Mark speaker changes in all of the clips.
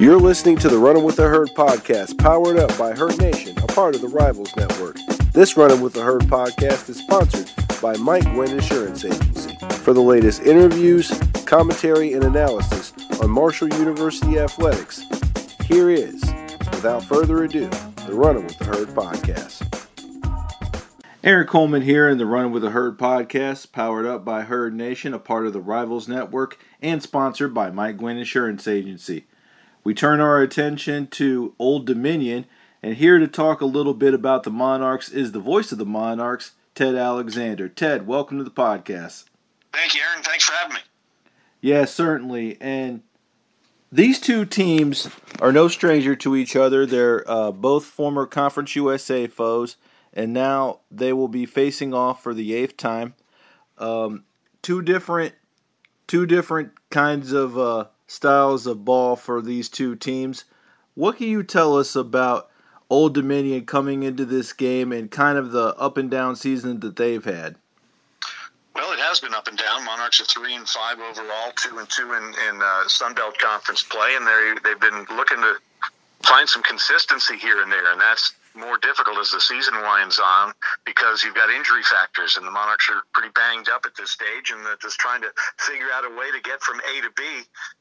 Speaker 1: You're listening to the Running with the Herd podcast, powered up by Herd Nation, a part of the Rivals Network. This Running with the Herd podcast is sponsored by Mike Gwynn Insurance Agency. For the latest interviews, commentary, and analysis on Marshall University athletics, here is, without further ado, the Running with the Herd podcast. Aaron Coleman here in the Run with the Herd podcast, powered up by Herd Nation, a part of the Rivals Network, and sponsored by Mike Gwynn Insurance Agency. We turn our attention to Old Dominion, and here to talk a little bit about the Monarchs is the voice of the Monarchs, Ted Alexander. Ted, welcome to the podcast.
Speaker 2: Thank you, Aaron. Thanks for having me.
Speaker 1: Yeah, certainly. And these two teams are no stranger to each other. They're uh, both former Conference USA foes, and now they will be facing off for the eighth time. Um, two different, two different kinds of uh, styles of ball for these two teams. What can you tell us about Old Dominion coming into this game and kind of the up and down season that they've had?
Speaker 2: Well, it has been up and down. Monarchs are three and five overall, two and two in, in uh, Sun Belt Conference play, and they they've been looking to find some consistency here and there, and that's more difficult as the season winds on because you've got injury factors, and the Monarchs are pretty banged up at this stage, and they're just trying to figure out a way to get from A to B.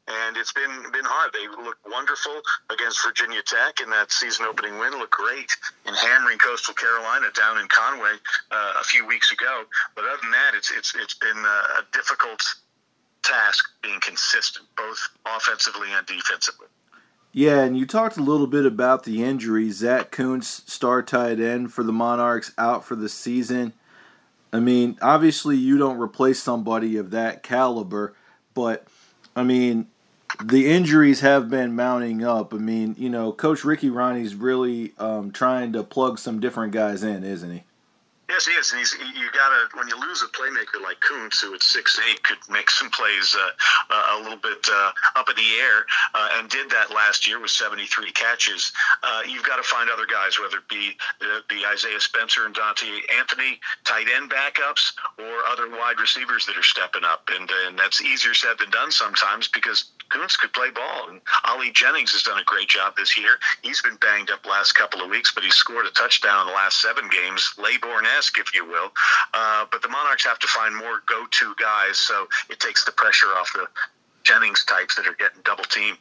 Speaker 2: And it's been been hard. They looked wonderful against Virginia Tech in that season opening win. Looked great in hammering Coastal Carolina down in Conway uh, a few weeks ago. But other than that, it's it's it's been a difficult task being consistent, both offensively and defensively.
Speaker 1: Yeah, and you talked a little bit about the injuries. Zach Kuntz, star tight end for the Monarchs, out for the season. I mean, obviously, you don't replace somebody of that caliber, but I mean, the injuries have been mounting up. I mean, you know, Coach Ricky Rahne's really um, trying to plug some different guys in, isn't he?
Speaker 2: Yes, he is. And he's you gotta when you lose a playmaker like Kuntz, who at six eight could make some plays uh, uh, a little bit uh, up in the air, uh, and did that last year with seventy three catches. Uh, you've got to find other guys, whether it be the Isaiah Spencer and Dante Anthony tight end backups, or other wide receivers that are stepping up. And and that's easier said than done sometimes because Kuntz could play ball, and Ali Jennings has done a great job this year. He's been banged up last couple of weeks, but he scored a touchdown in the last seven games, Laborn-esque, if you will. Uh, but the Monarchs have to find more go-to guys, so it takes the pressure off the Jennings types that are getting double teamed.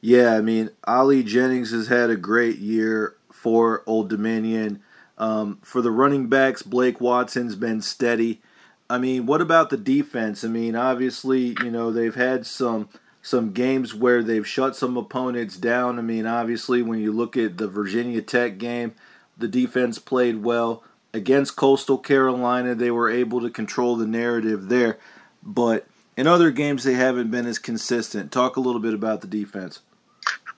Speaker 1: Yeah, I mean, Ali Jennings has had a great year for Old Dominion. Um, for the running backs, Blake Watson's been steady. I mean, what about the defense? I mean, obviously, you know, they've had some some games where they've shut some opponents down. I mean, obviously, when you look at the Virginia Tech game, the defense played well. Against Coastal Carolina, they were able to control the narrative there. But in other games, they haven't been as consistent. Talk a little bit about the defense.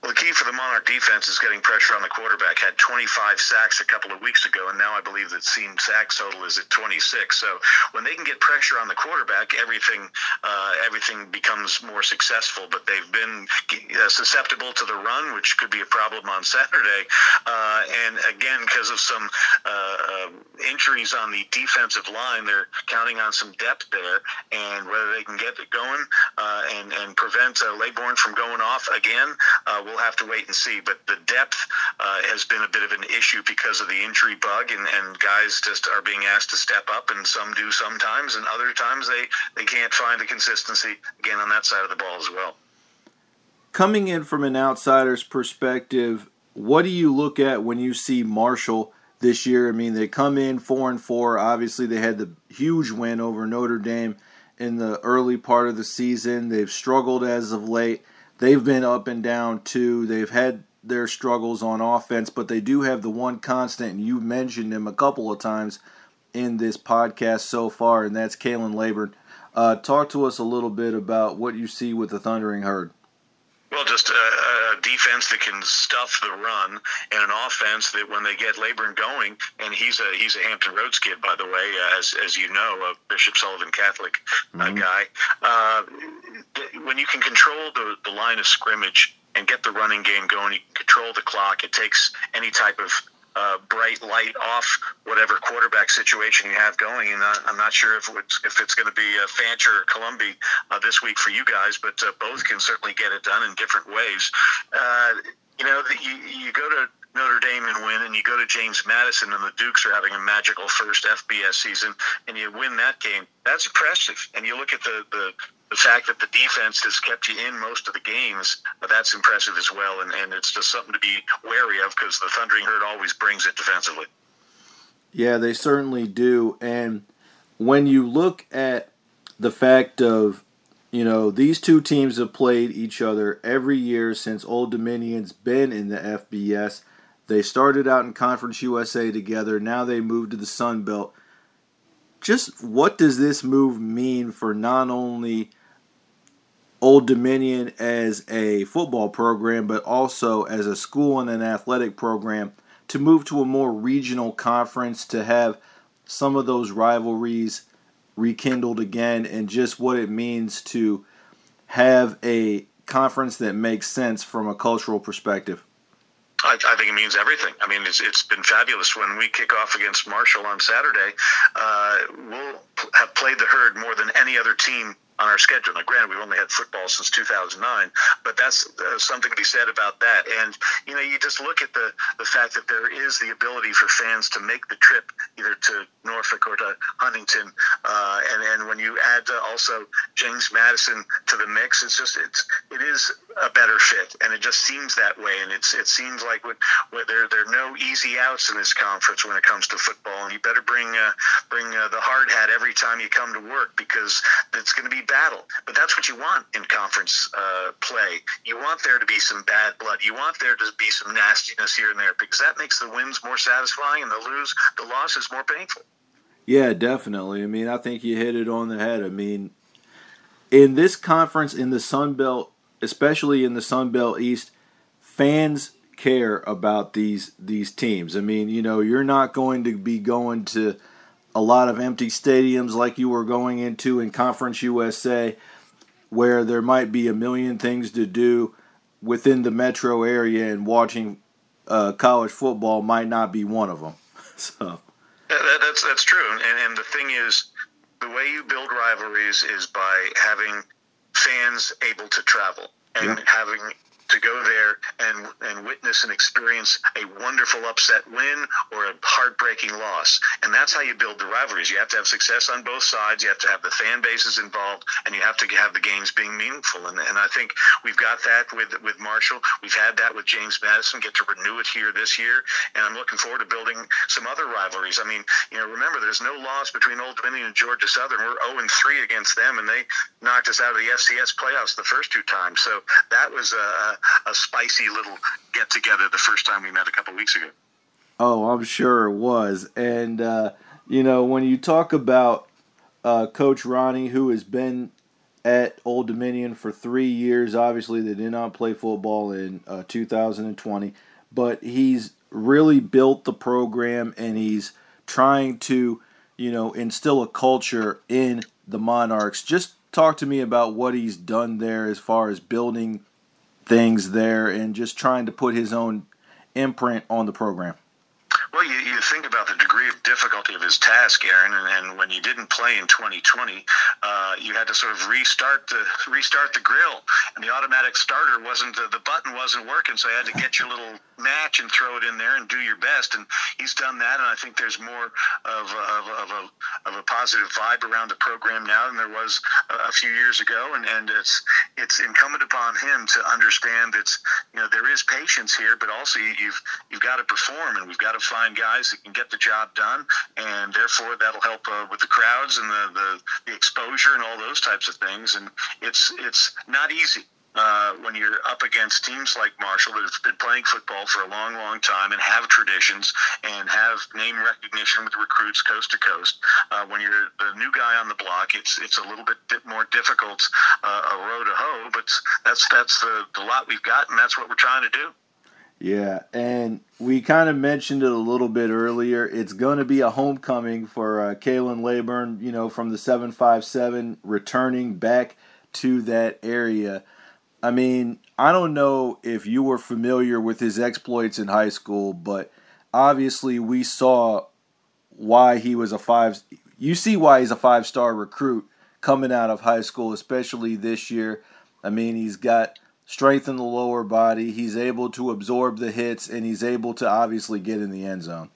Speaker 2: Well, the key for the Monarch defense is getting pressure on the quarterback. Had 25 sacks a couple of weeks ago, and now I believe the team sack total is at 26. So when they can get pressure on the quarterback, everything uh, everything becomes more successful. But they've been uh, susceptible to the run, which could be a problem on Saturday. Uh, and again, because of some uh, uh, injuries on the defensive line, they're counting on some depth there. And whether they can get it going uh, and and prevent uh, Laborn from going off again, we'll we'll have to wait and see. But the depth uh, has been a bit of an issue because of the injury bug, and, and guys just are being asked to step up, and some do sometimes, and other times they, they can't find the consistency again on that side of the ball as well.
Speaker 1: Coming in from an outsider's perspective, what do you look at when you see Marshall this year? I mean, they come in four and four. Obviously, they had the huge win over Notre Dame in the early part of the season. They've struggled as of late they've been up and down too. They've had their struggles on offense, but they do have the one constant, and you mentioned him a couple of times in this podcast so far, and that's Khalan Laborn. Uh, talk to us a little bit about what you see with the Thundering Herd.
Speaker 2: Well, just a, a, defense that can stuff the run, and an offense that when they get Laborn going, and he's a he's a Hampton Roads kid, by the way, as as you know, a Bishop Sullivan Catholic uh, mm-hmm. guy. Uh, when you can control the the line of scrimmage and get the running game going, you can control the clock. It takes any type of uh, bright light off whatever quarterback situation you have going. And I, I'm not sure if it's, if it's going to be uh, Fancher or Colombi uh, this week for you guys, but uh, both can certainly get it done in different ways. Uh, you know, the, you, you go to Notre Dame and win, and you go to James Madison, and the Dukes are having a magical first FBS season, and you win that game. That's impressive. And you look at the the, the fact that the defense has kept you in most of the games. That's impressive as well, and, and it's just something to be wary of because the Thundering Herd always brings it defensively.
Speaker 1: Yeah, they certainly do. And when you look at the fact of you know, these two teams have played each other every year since Old Dominion's been in the FBS. They started out in Conference USA together. Now they moved to the Sun Belt. Just what does this move mean for not only Old Dominion as a football program, but also as a school and an athletic program to move to a more regional conference to have some of those rivalries rekindled again and just what it means to have a conference that makes sense from a cultural perspective?
Speaker 2: I, I, think it means everything. I mean, it's, it's been fabulous. When we kick off against Marshall on Saturday, uh, we'll have played the herd more than any other team on our schedule. Now, granted, we've only had football since 2009, but that's uh, something to be said about that. And you know, you just look at the the fact that there is the ability for fans to make the trip either to Norfolk or to Huntington, uh, and and when you add uh, also James Madison to the mix, it's just it's it is a better fit, and it just seems that way. And it's it seems like when, when there there are no easy outs in this conference when it comes to football, and you better bring uh, bring uh, the hard hat every time you come to work because it's going to be battle. But that's what you want in conference uh, play. You want there to be some bad blood. You want there to be some nastiness here and there because that makes the wins more satisfying and the lose the loss is more painful.
Speaker 1: Yeah, definitely. I mean, I think you hit it on the head. I mean, in this conference in the Sun Belt, especially in the Sun Belt East, fans care about these these teams. I mean, you know, you're not going to be going to a lot of empty stadiums like you were going into in Conference USA, where there might be a million things to do within the metro area, and watching uh, college football might not be one of them. So
Speaker 2: that, that's that's true, and, and the thing is, the way you build rivalries is by having fans able to travel and yeah. having to go there and and witness and experience a wonderful upset win or a heartbreaking loss. And that's how you build the rivalries. You have to have success on both sides. You have to have the fan bases involved, and you have to have the games being meaningful. And, and I think we've got that with with Marshall. We've had that with James Madison. Get to renew it here this year, and I'm looking forward to building some other rivalries. I mean, you know, remember there's no loss between Old Dominion and Georgia Southern. We're 0 and 3 against them, and they knocked us out of the FCS playoffs the first two times. So that was a a spicy little get together the first time we met a couple weeks ago.
Speaker 1: Oh, I'm sure it was. And, uh, you know, when you talk about uh, Coach Rahne, who has been at Old Dominion for three years, obviously they did not play football in uh, 2020, but he's really built the program and he's trying to, you know, instill a culture in the Monarchs. Just talk to me about what he's done there as far as building things there and just trying to put his own imprint on the program.
Speaker 2: Well, you, you think about the degree of difficulty of his task, Aaron, and, and when you didn't play in 2020, uh, you had to sort of restart the restart the grill, and the automatic starter wasn't the, the button wasn't working, so you had to get your little match and throw it in there and do your best. And he's done that, and I think there's more of, of, of, a, of a positive vibe around the program now than there was a, a few years ago. And, and it's it's incumbent upon him to understand that you know there is patience here, but also you've you've got to perform, and we've got to find find guys that can get the job done, and therefore that'll help uh, with the crowds and the, the, the exposure and all those types of things. And it's it's not easy. Uh, when you're up against teams like Marshall that have been playing football for a long, long time and have traditions and have name recognition with recruits coast to coast, uh, when you're the new guy on the block, it's it's a little bit more difficult uh, a row to hoe. But that's that's the, the lot we've got, and that's what we're trying to do.
Speaker 1: Yeah, and we kind of mentioned it a little bit earlier. It's going to be a homecoming for uh, Khalan Laborn, you know, from the 757, returning back to that area. I mean, I don't know if you were familiar with his exploits in high school, but obviously we saw why he was a five. You see why he's a five star recruit coming out of high school, especially this year. I mean, he's got strength in the lower body. He's able to absorb the hits, and he's able to obviously get in the end zone.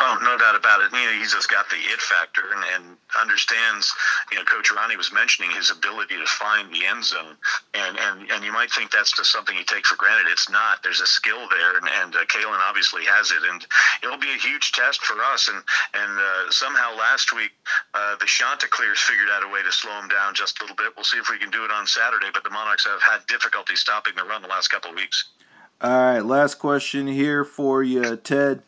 Speaker 2: Oh, no doubt about it. You know, he's just got the it factor and, and understands. You know, Coach Rahne was mentioning his ability to find the end zone, and and and you might think that's just something you take for granted. It's not. There's a skill there, and, and uh, Khalan obviously has it, and it'll be a huge test for us. And and uh, somehow last week uh, the Chanticleers figured out a way to slow him down just a little bit. We'll see if we can do it on Saturday. But the Monarchs have had difficulty stopping the run the last couple of weeks.
Speaker 1: All right, last question here for you, Ted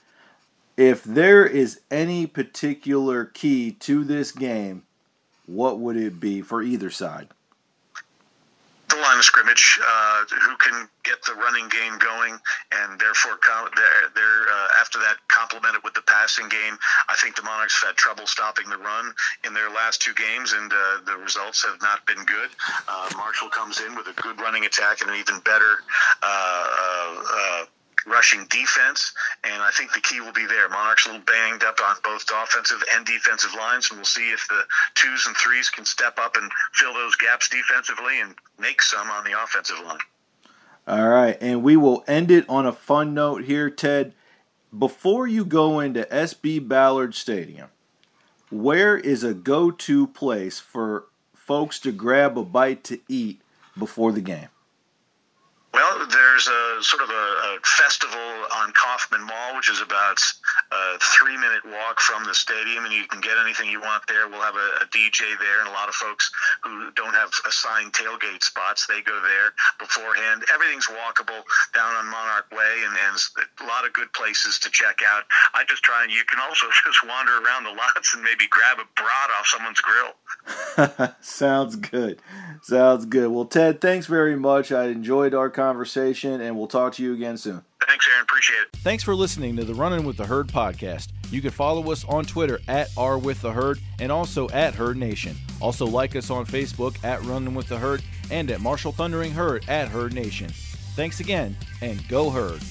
Speaker 1: if there is any particular key to this game, what would it be for either side?
Speaker 2: The line of scrimmage, uh, who can get the running game going, and therefore they're, they're uh, after that complemented with the passing game. I think the Monarchs have had trouble stopping the run in their last two games, and uh, the results have not been good. Uh, Marshall comes in with a good running attack and an even better uh, uh, rushing defense, and I think the key will be there. Monarchs a little banged up on both offensive and defensive lines, and we'll see if the twos and threes can step up and fill those gaps defensively and make some on the offensive line.
Speaker 1: All right, and we will end it on a fun note here, Ted. Before you go into SB Ballard Stadium, where is a go to place for folks to grab a bite to eat before the game?
Speaker 2: Well, there's a sort of a, a, festival on Kaufman Mall, which is about a three minute walk from the stadium, and you can get anything you want there. We'll have a, a DJ there, and a lot of folks who don't have assigned tailgate spots, they go there beforehand. Everything's walkable down on Monarch Way, and, and a lot of good places to check out. I just try and you can also just wander around the lots and maybe grab a brat off someone's grill.
Speaker 1: Sounds good. Sounds good. Well, Ted, thanks very much. I enjoyed our conversation, and we'll talk to you again soon.
Speaker 2: Thanks, Aaron. Appreciate it.
Speaker 1: Thanks for listening to the Running with the Herd podcast. You can follow us on Twitter at R with the Herd and also at Herd Nation. Also like us on Facebook at Running with the Herd and at Marshall Thundering Herd at Herd Nation. Thanks again, and go Herd.